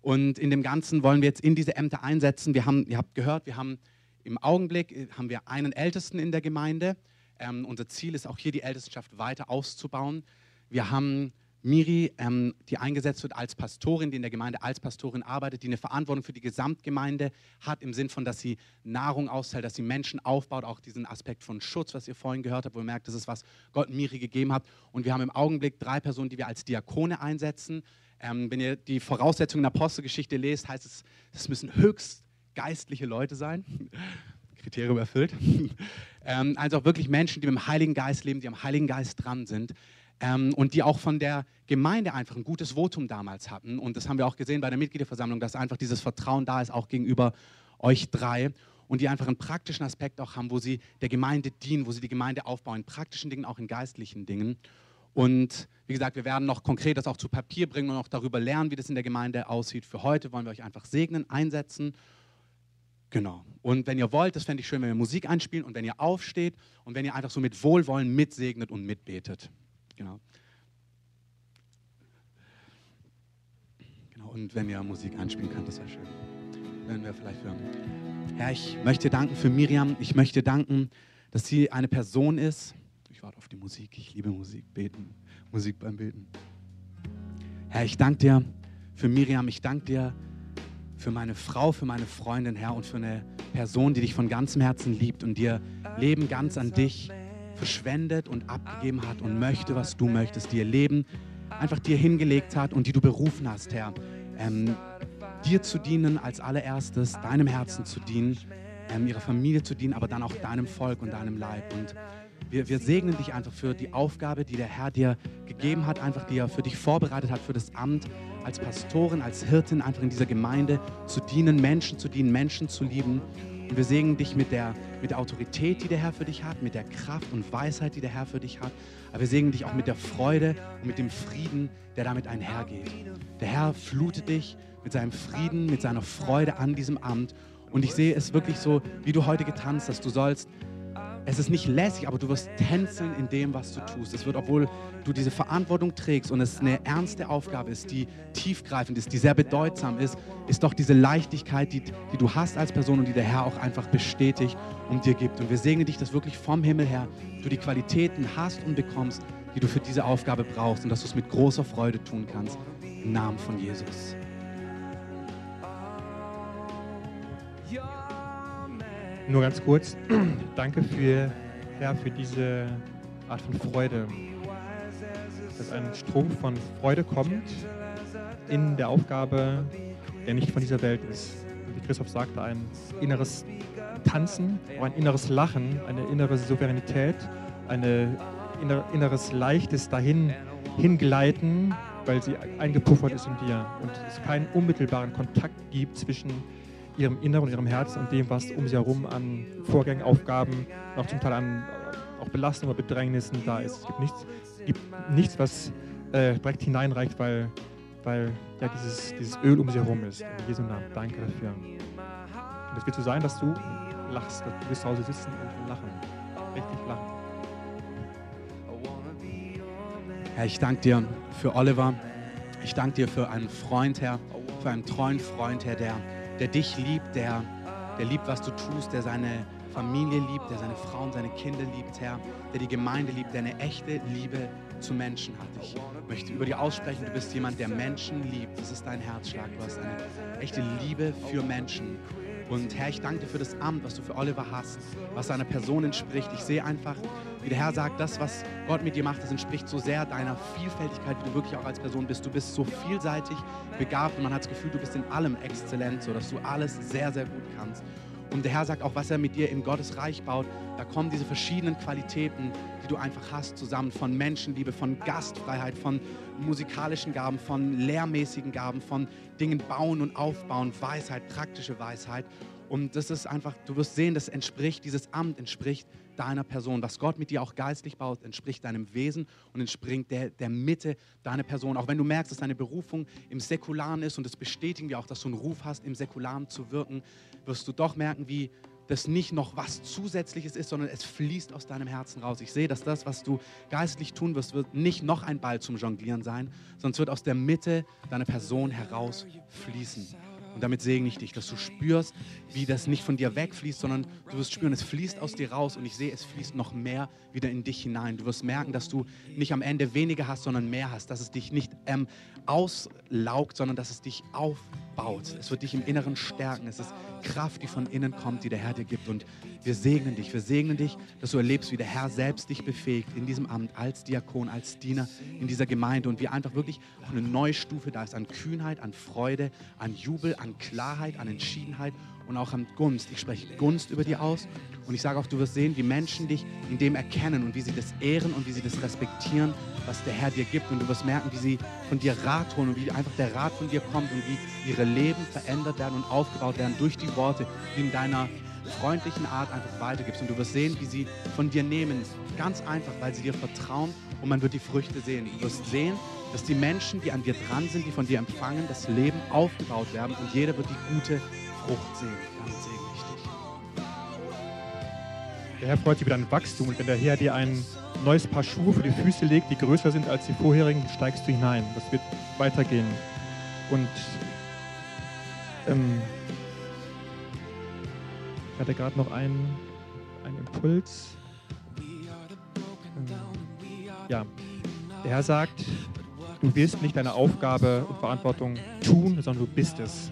Und in dem Ganzen wollen wir jetzt in diese Ämter einsetzen. Wir haben, ihr habt gehört, wir haben im Augenblick äh, haben wir einen Ältesten in der Gemeinde. Ähm, unser Ziel ist auch hier die Ältestenschaft weiter auszubauen. Wir haben Miri, ähm, die eingesetzt wird als Pastorin, die in der Gemeinde als Pastorin arbeitet, die eine Verantwortung für die Gesamtgemeinde hat, im Sinn von, dass sie Nahrung austeilt, dass sie Menschen aufbaut, auch diesen Aspekt von Schutz, was ihr vorhin gehört habt, wo ihr merkt, das ist, was Gott Miri gegeben hat. Und wir haben im Augenblick drei Personen, die wir als Diakone einsetzen. Ähm, wenn ihr die Voraussetzungen der Apostelgeschichte lest, heißt es, es müssen höchst geistliche Leute sein. Kriterium erfüllt. ähm, also auch wirklich Menschen, die mit dem Heiligen Geist leben, die am Heiligen Geist dran sind. Ähm, und die auch von der Gemeinde einfach ein gutes Votum damals hatten. Und das haben wir auch gesehen bei der Mitgliederversammlung, dass einfach dieses Vertrauen da ist, auch gegenüber euch drei. Und die einfach einen praktischen Aspekt auch haben, wo sie der Gemeinde dienen, wo sie die Gemeinde aufbauen, in praktischen Dingen, auch in geistlichen Dingen. Und wie gesagt, wir werden noch konkret das auch zu Papier bringen und auch darüber lernen, wie das in der Gemeinde aussieht. Für heute wollen wir euch einfach segnen, einsetzen Genau. Und wenn ihr wollt, das fände ich schön, wenn wir Musik einspielen und wenn ihr aufsteht und wenn ihr einfach so mit Wohlwollen mitsegnet und mitbetet. Genau. Genau. Und wenn ihr Musik einspielen könnt, das wäre schön. Wenn wir vielleicht für. Herr, ich möchte danken für Miriam. Ich möchte danken, dass sie eine Person ist. Ich warte auf die Musik. Ich liebe Musik, beten, Musik beim Beten. Herr, ich danke dir für Miriam. Ich danke dir für meine Frau, für meine Freundin, Herr, und für eine Person, die dich von ganzem Herzen liebt und dir Leben ganz an dich verschwendet und abgegeben hat und möchte, was du möchtest, dir Leben einfach dir hingelegt hat und die du berufen hast, Herr. Ähm, dir zu dienen als allererstes, deinem Herzen zu dienen, ähm, ihrer Familie zu dienen, aber dann auch deinem Volk und deinem Leib. Und wir, wir segnen dich einfach für die Aufgabe, die der Herr dir gegeben hat, einfach die er für dich vorbereitet hat, für das Amt als Pastorin, als Hirtin einfach in dieser Gemeinde zu dienen, Menschen zu dienen, Menschen zu lieben. Und wir segnen dich mit der, mit der Autorität, die der Herr für dich hat, mit der Kraft und Weisheit, die der Herr für dich hat. Aber wir segnen dich auch mit der Freude und mit dem Frieden, der damit einhergeht. Der Herr flutet dich mit seinem Frieden, mit seiner Freude an diesem Amt Und ich sehe es wirklich so, wie du heute getanzt hast. Du sollst es ist nicht lässig, aber du wirst tänzeln in dem, was du tust. Es wird, obwohl du diese Verantwortung trägst und es eine ernste Aufgabe ist, die tiefgreifend ist, die sehr bedeutsam ist, ist doch diese Leichtigkeit, die, die du hast als Person und die der Herr auch einfach bestätigt und dir gibt. Und wir segnen dich, dass wirklich vom Himmel her du die Qualitäten hast und bekommst, die du für diese Aufgabe brauchst und dass du es mit großer Freude tun kannst. Im Namen von Jesus. Nur ganz kurz, danke für, Herr, für diese Art von Freude. Dass ein Strom von Freude kommt in der Aufgabe, der nicht von dieser Welt ist. Wie Christoph sagte, ein inneres Tanzen, auch ein inneres Lachen, eine innere Souveränität, ein inneres leichtes dahin hingleiten, weil sie eingepuffert ist in dir und es keinen unmittelbaren Kontakt gibt zwischen ihrem Inneren und ihrem Herzen und dem, was um sie herum an Vorgängen, Aufgaben, auch zum Teil an auch Belastungen oder Bedrängnissen da ist. Es gibt nichts, gibt nichts was äh, direkt hineinreicht, weil, weil ja, dieses, dieses Öl um sie herum ist. In Jesu Namen, danke dafür. Und es wird so sein, dass du lachst, dass du wirst zu Hause sitzen und lachen. Richtig lachen. Herr, ich danke dir für Oliver. Ich danke dir für einen Freund, Herr, für einen treuen Freund, Herr, der der dich liebt, der, der liebt, was du tust, der seine Familie liebt, der seine Frau und seine Kinder liebt, Herr, der die Gemeinde liebt, der eine echte Liebe zu Menschen hat. Ich möchte über dir aussprechen, du bist jemand, der Menschen liebt. Das ist dein Herzschlag. Du hast eine echte Liebe für Menschen. Und Herr, ich danke dir für das Amt, was du für Oliver hast, was seiner Person entspricht. Ich sehe einfach, wie der Herr sagt, das, was Gott mit dir macht, das entspricht so sehr deiner Vielfältigkeit, wie du wirklich auch als Person bist. Du bist so vielseitig begabt und man hat das Gefühl, du bist in allem exzellent, so dass du alles sehr, sehr gut kannst. Und der Herr sagt auch, was er mit dir in Gottes Reich baut, da kommen diese verschiedenen Qualitäten, die du einfach hast, zusammen von Menschenliebe, von Gastfreiheit, von musikalischen Gaben, von lehrmäßigen Gaben, von Dingen bauen und aufbauen, Weisheit, praktische Weisheit. Und das ist einfach, du wirst sehen, das entspricht, dieses Amt entspricht deiner Person. Was Gott mit dir auch geistlich baut, entspricht deinem Wesen und entspringt der, der Mitte deiner Person. Auch wenn du merkst, dass deine Berufung im Säkularen ist und das bestätigen wir auch, dass du einen Ruf hast, im Säkularen zu wirken, wirst du doch merken, wie das nicht noch was Zusätzliches ist, sondern es fließt aus deinem Herzen raus. Ich sehe, dass das, was du geistlich tun wirst, wird nicht noch ein Ball zum Jonglieren sein, sondern es wird aus der Mitte deiner Person heraus fließen. Und damit segne ich dich, dass du spürst, wie das nicht von dir wegfließt, sondern du wirst spüren, es fließt aus dir raus und ich sehe, es fließt noch mehr wieder in dich hinein. Du wirst merken, dass du nicht am Ende weniger hast, sondern mehr hast, dass es dich nicht ähm, auslaugt, sondern dass es dich aufbaut. Es wird dich im Inneren stärken. Es ist Kraft, die von innen kommt, die der Herr dir gibt. Und wir segnen dich. Wir segnen dich, dass du erlebst, wie der Herr selbst dich befähigt in diesem Amt als Diakon, als Diener in dieser Gemeinde und wie einfach wirklich eine neue Stufe da ist an Kühnheit, an Freude, an Jubel, an Klarheit, an Entschiedenheit und auch an Gunst. Ich spreche Gunst über dir aus und ich sage auch, du wirst sehen, wie Menschen dich in dem erkennen und wie sie das ehren und wie sie das respektieren, was der Herr dir gibt. Und du wirst merken, wie sie von dir Rat holen und wie einfach der Rat von dir kommt und wie ihre Leben verändert werden und aufgebaut werden durch die Worte, die in deiner freundlichen Art einfach weitergibst. Und du wirst sehen, wie sie von dir nehmen. Ganz einfach, weil sie dir vertrauen und man wird die Früchte sehen. Du wirst sehen, dass die Menschen, die an dir dran sind, die von dir empfangen, das Leben aufgebaut werden und jeder wird die gute Frucht sehen. Damit segne ich dich. Der Herr freut sich über dein Wachstum und wenn der Herr dir ein neues Paar Schuhe für die Füße legt, die größer sind als die vorherigen, steigst du hinein. Das wird weitergehen. Und ähm, ich hatte gerade noch einen, einen Impuls. Ähm, ja, der Herr sagt, du wirst nicht deine Aufgabe und Verantwortung tun, sondern du bist es.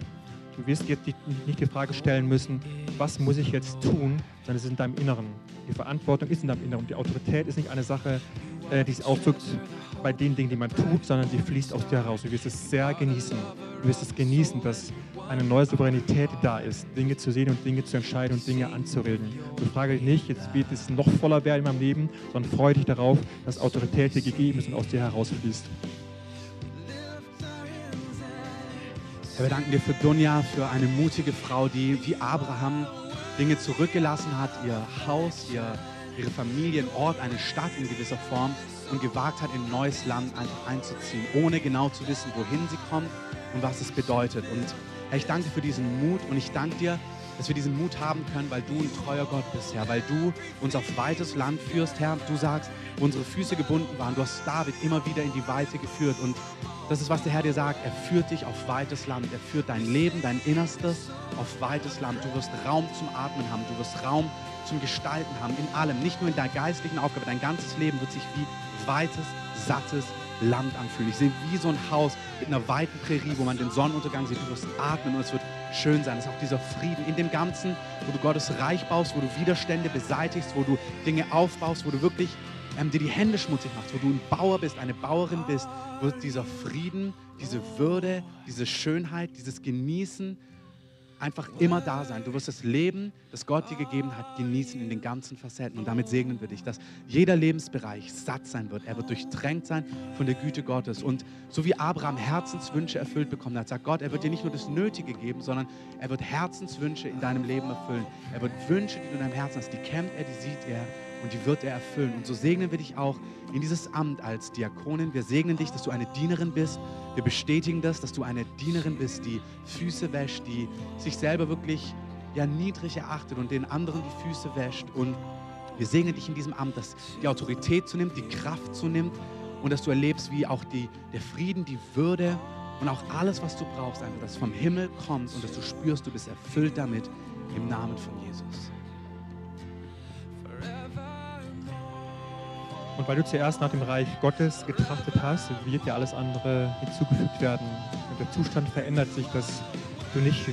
Du wirst jetzt nicht die Frage stellen müssen, was muss ich jetzt tun, sondern es ist in deinem Inneren. Die Verantwortung ist in deinem Inneren. Die Autorität ist nicht eine Sache, äh, die sich ausdrückt bei den Dingen, die man tut, sondern sie fließt aus dir heraus. Du wirst es sehr genießen. Du wirst es genießen, dass eine neue Souveränität da ist, Dinge zu sehen und Dinge zu entscheiden und Dinge anzuregen. Du frage dich nicht, jetzt wird es noch voller werden in meinem Leben, sondern freue dich darauf, dass Autorität dir gegeben ist und aus dir herausfließt. Herr, wir danken dir für Dunja, für eine mutige Frau, die wie Abraham Dinge zurückgelassen hat, ihr Haus, ihr, ihre Familie, einen Ort, eine Stadt in gewisser Form und gewagt hat, in ein neues Land einfach einzuziehen, ohne genau zu wissen, wohin sie kommt und was es bedeutet. Und Herr, ich danke dir für diesen Mut und ich danke dir, dass wir diesen Mut haben können, weil du ein treuer Gott bist, Herr, weil du uns auf weites Land führst, Herr. Du sagst, wo unsere Füße gebunden waren, du hast David immer wieder in die Weite geführt und das ist, was der Herr dir sagt. Er führt dich auf weites Land. Er führt dein Leben, dein Innerstes auf weites Land. Du wirst Raum zum Atmen haben. Du wirst Raum zum Gestalten haben. In allem. Nicht nur in deiner geistlichen Aufgabe. Dein ganzes Leben wird sich wie weites, sattes Land anfühlen. Ich sehe wie so ein Haus mit einer weiten Prärie, wo man den Sonnenuntergang sieht. Du wirst atmen und es wird schön sein. Es ist auch dieser Frieden in dem Ganzen, wo du Gottes Reich baust, wo du Widerstände beseitigst, wo du Dinge aufbaust, wo du wirklich ähm, dir die Hände schmutzig machst, wo du ein Bauer bist, eine Bauerin bist, wird dieser Frieden, diese Würde, diese Schönheit, dieses Genießen einfach immer da sein. Du wirst das Leben, das Gott dir gegeben hat, genießen in den ganzen Facetten. Und damit segnen wir dich, dass jeder Lebensbereich satt sein wird. Er wird durchtränkt sein von der Güte Gottes. Und so wie Abraham Herzenswünsche erfüllt bekommen hat, sagt Gott, er wird dir nicht nur das Nötige geben, sondern er wird Herzenswünsche in deinem Leben erfüllen. Er wird Wünsche, die du in deinem Herzen hast, die kennt er, die sieht er und die wird er erfüllen. Und so segnen wir dich auch in dieses Amt als Diakonin. Wir segnen dich, dass du eine Dienerin bist. Wir bestätigen das, dass du eine Dienerin bist, die Füße wäscht, die sich selber wirklich ja, niedrig erachtet und den anderen die Füße wäscht. Und wir segnen dich in diesem Amt, dass die Autorität zunimmt, die Kraft zunimmt und dass du erlebst, wie auch die, der Frieden, die Würde und auch alles, was du brauchst, einfach, dass vom Himmel kommt und dass du spürst, du bist erfüllt damit im Namen von Jesus. Und weil du zuerst nach dem Reich Gottes getrachtet hast, wird dir alles andere hinzugefügt werden. Und der Zustand verändert sich, dass du nicht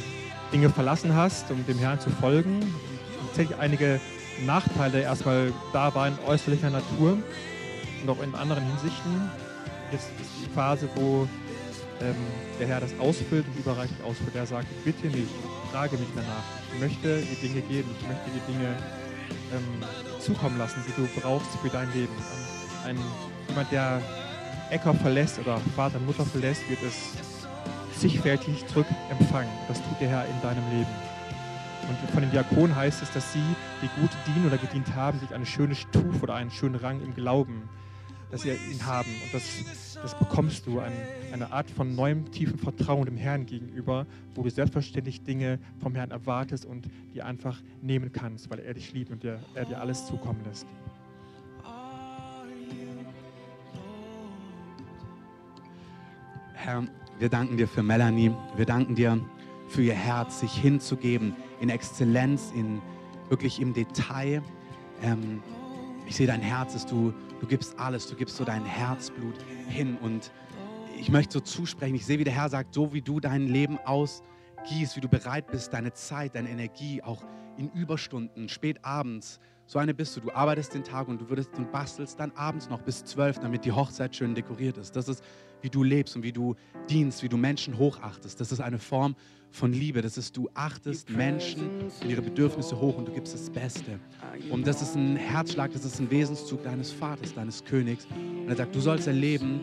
Dinge verlassen hast, um dem Herrn zu folgen. Und tatsächlich einige Nachteile erstmal da waren, äußerlicher Natur und auch in anderen Hinsichten. Jetzt ist die Phase, wo ähm, der Herr das ausfüllt und überreichend ausfüllt. Er sagt, bitte nicht, frage mich danach. Ich möchte die Dinge geben, ich möchte die Dinge ähm, zukommen lassen, die du brauchst für dein Leben. Ein, jemand, der Äcker verlässt oder Vater und Mutter verlässt, wird es zigfältig zurück empfangen. Das tut der Herr in deinem Leben. Und von den Diakonen heißt es, dass sie, die gut dienen oder gedient haben, sich eine schöne Stufe oder einen schönen Rang im Glauben dass sie ihn haben. Und das, das bekommst du, ein, eine Art von neuem, tiefen Vertrauen dem Herrn gegenüber, wo du selbstverständlich Dinge vom Herrn erwartest und die einfach nehmen kannst, weil er dich liebt und dir, er dir alles zukommen lässt. Herr, wir danken dir für Melanie. Wir danken dir für ihr Herz, sich hinzugeben in Exzellenz, in wirklich im Detail. Ähm, ich sehe dein Herz, dass du Du gibst alles, du gibst so dein Herzblut hin. Und ich möchte so zusprechen, ich sehe, wie der Herr sagt, so wie du dein Leben ausgießt, wie du bereit bist, deine Zeit, deine Energie auch in Überstunden, spät abends, so eine bist du. Du arbeitest den Tag und du würdest und bastelst dann abends noch bis zwölf, damit die Hochzeit schön dekoriert ist. Das ist, wie du lebst und wie du dienst, wie du Menschen hochachtest. Das ist eine Form von Liebe. Das ist, du achtest Menschen und ihre Bedürfnisse hoch und du gibst das Beste. Und das ist ein Herzschlag, das ist ein Wesenszug deines Vaters, deines Königs. Und er sagt, du sollst erleben,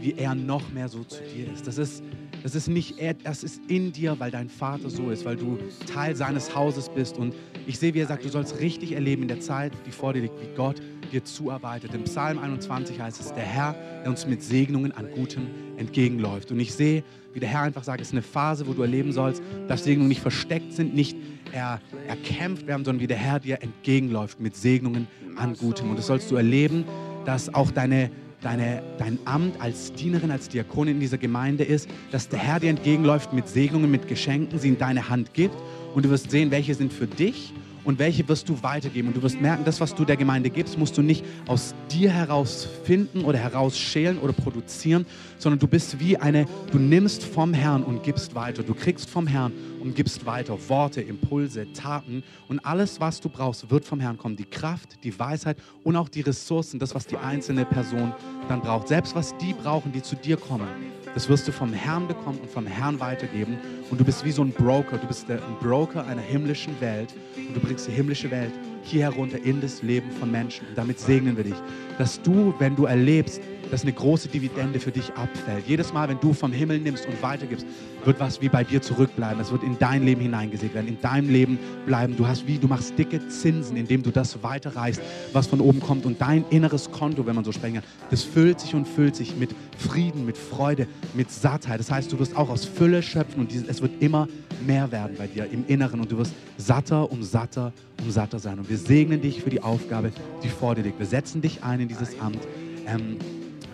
wie er noch mehr so zu dir ist. Das ist, das ist nicht er, das ist in dir, weil dein Vater so ist, weil du Teil seines Hauses bist. Und ich sehe, wie er sagt, du sollst richtig erleben in der Zeit, die vor dir liegt, wie Gott dir zuarbeitet. Im Psalm 21 heißt es, der Herr, der uns mit Segnungen an Gutem entgegenläuft. Und ich sehe, wie der Herr einfach sagt, es ist eine Phase, wo du erleben sollst, dass Segnungen nicht versteckt sind, nicht er, erkämpft werden, sondern wie der Herr dir entgegenläuft mit Segnungen an Gutem. Und das sollst du erleben, dass auch deine deine, dein Amt als Dienerin, als Diakonin in dieser Gemeinde ist, dass der Herr dir entgegenläuft mit Segnungen, mit Geschenken, sie in deine Hand gibt und du wirst sehen, welche sind für dich und welche wirst du weitergeben. Und du wirst merken, das, was du der Gemeinde gibst, musst du nicht aus dir heraus finden oder herausschälen oder produzieren, sondern du bist wie eine, du nimmst vom Herrn und gibst weiter. Du kriegst vom Herrn und gibst weiter Worte, Impulse, Taten und alles, was du brauchst, wird vom Herrn kommen. Die Kraft, die Weisheit und auch die Ressourcen, das, was die einzelne Person dann braucht. Selbst was die brauchen, die zu dir kommen, das wirst du vom Herrn bekommen und vom Herrn weitergeben. Und du bist wie so ein Broker. Du bist der, ein Broker einer himmlischen Welt. Und du bringst die himmlische Welt hier herunter in das Leben von Menschen. Und damit segnen wir dich, dass du, wenn du erlebst, dass eine große Dividende für dich abfällt. Jedes Mal, wenn du vom Himmel nimmst und weitergibst, wird was wie bei dir zurückbleiben. Es wird in dein Leben hineingesät werden, in deinem Leben bleiben. Du hast wie, du machst dicke Zinsen, indem du das weiterreichst, was von oben kommt. Und dein inneres Konto, wenn man so sprechen kann, das füllt sich und füllt sich mit Frieden, mit Freude, mit Sattheit. Das heißt, du wirst auch aus Fülle schöpfen und es wird immer mehr werden bei dir im Inneren und du wirst satter um satter um satter sein. Und wir segnen dich für die Aufgabe, die vor dir liegt. Wir setzen dich ein in dieses Amt. Ähm,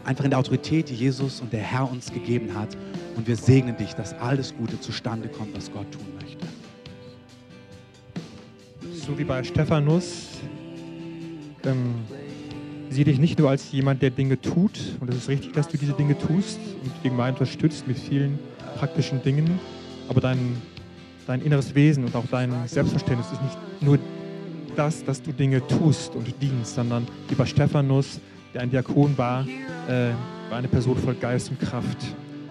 einfach in der Autorität, die Jesus und der Herr uns gegeben hat. Und wir segnen dich, dass alles Gute zustande kommt, was Gott tun möchte. So wie bei Stephanus, ähm, sieh dich nicht nur als jemand, der Dinge tut, und es ist richtig, dass du diese Dinge tust und die Gemeinde unterstützt mit vielen praktischen Dingen, aber dein, dein inneres Wesen und auch dein Selbstverständnis ist nicht nur das, dass du Dinge tust und dienst, sondern wie bei Stephanus, der ein Diakon war, äh, war eine Person voll Geist und Kraft.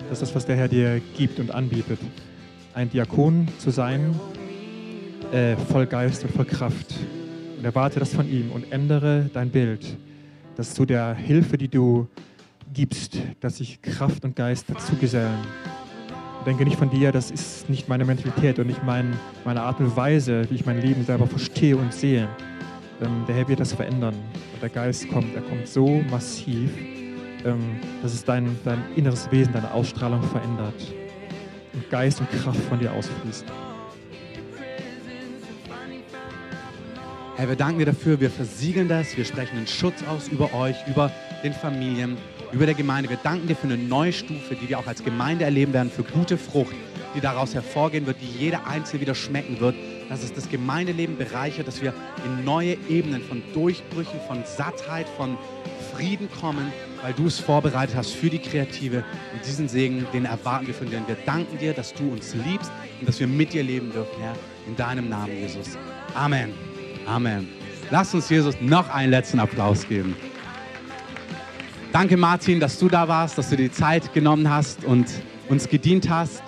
Das ist das, was der Herr dir gibt und anbietet. Ein Diakon zu sein, äh, voll Geist und voll Kraft. Und erwarte das von ihm und ändere dein Bild, dass zu der Hilfe, die du gibst, dass sich Kraft und Geist dazu gesellen. Denke nicht von dir, das ist nicht meine Mentalität und nicht mein, meine Art und Weise, wie ich mein Leben selber verstehe und sehe. Ähm, der Herr wird das verändern. Und der Geist kommt, er kommt so massiv, ähm, dass es dein, dein inneres Wesen, deine Ausstrahlung verändert. Und Geist und Kraft von dir ausfließt. Herr, wir danken dir dafür, wir versiegeln das, wir sprechen einen Schutz aus über euch, über den Familien, über der Gemeinde. Wir danken dir für eine neue Stufe, die wir auch als Gemeinde erleben werden, für gute Frucht, die daraus hervorgehen wird, die jeder Einzelne wieder schmecken wird, dass es das Gemeindeleben bereichert, dass wir in neue Ebenen von Durchbrüchen, von Sattheit, von Frieden kommen, weil du es vorbereitet hast für die Kreative. Und diesen Segen, den erwarten wir von dir. Und wir danken dir, dass du uns liebst und dass wir mit dir leben dürfen, Herr. In deinem Namen, Jesus. Amen. Amen. Lass uns Jesus noch einen letzten Applaus geben. Danke, Martin, dass du da warst, dass du dir die Zeit genommen hast und uns gedient hast.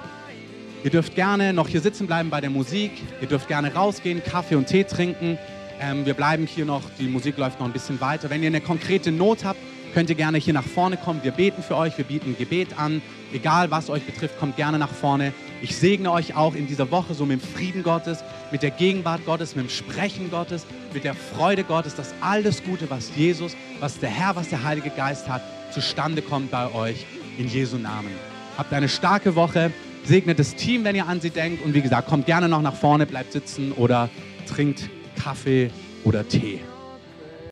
Ihr dürft gerne noch hier sitzen bleiben bei der Musik. Ihr dürft gerne rausgehen, Kaffee und Tee trinken. Ähm, wir bleiben hier noch, die Musik läuft noch ein bisschen weiter. Wenn ihr eine konkrete Not habt, könnt ihr gerne hier nach vorne kommen. Wir beten für euch, wir bieten Gebet an. Egal was euch betrifft, kommt gerne nach vorne. Ich segne euch auch in dieser Woche so mit dem Frieden Gottes, mit der Gegenwart Gottes, mit dem Sprechen Gottes, mit der Freude Gottes, dass alles Gute, was Jesus, was der Herr, was der Heilige Geist hat, zustande kommt bei euch in Jesu Namen. Habt eine starke Woche segnet das Team, wenn ihr an sie denkt. Und wie gesagt, kommt gerne noch nach vorne, bleibt sitzen oder trinkt Kaffee oder Tee.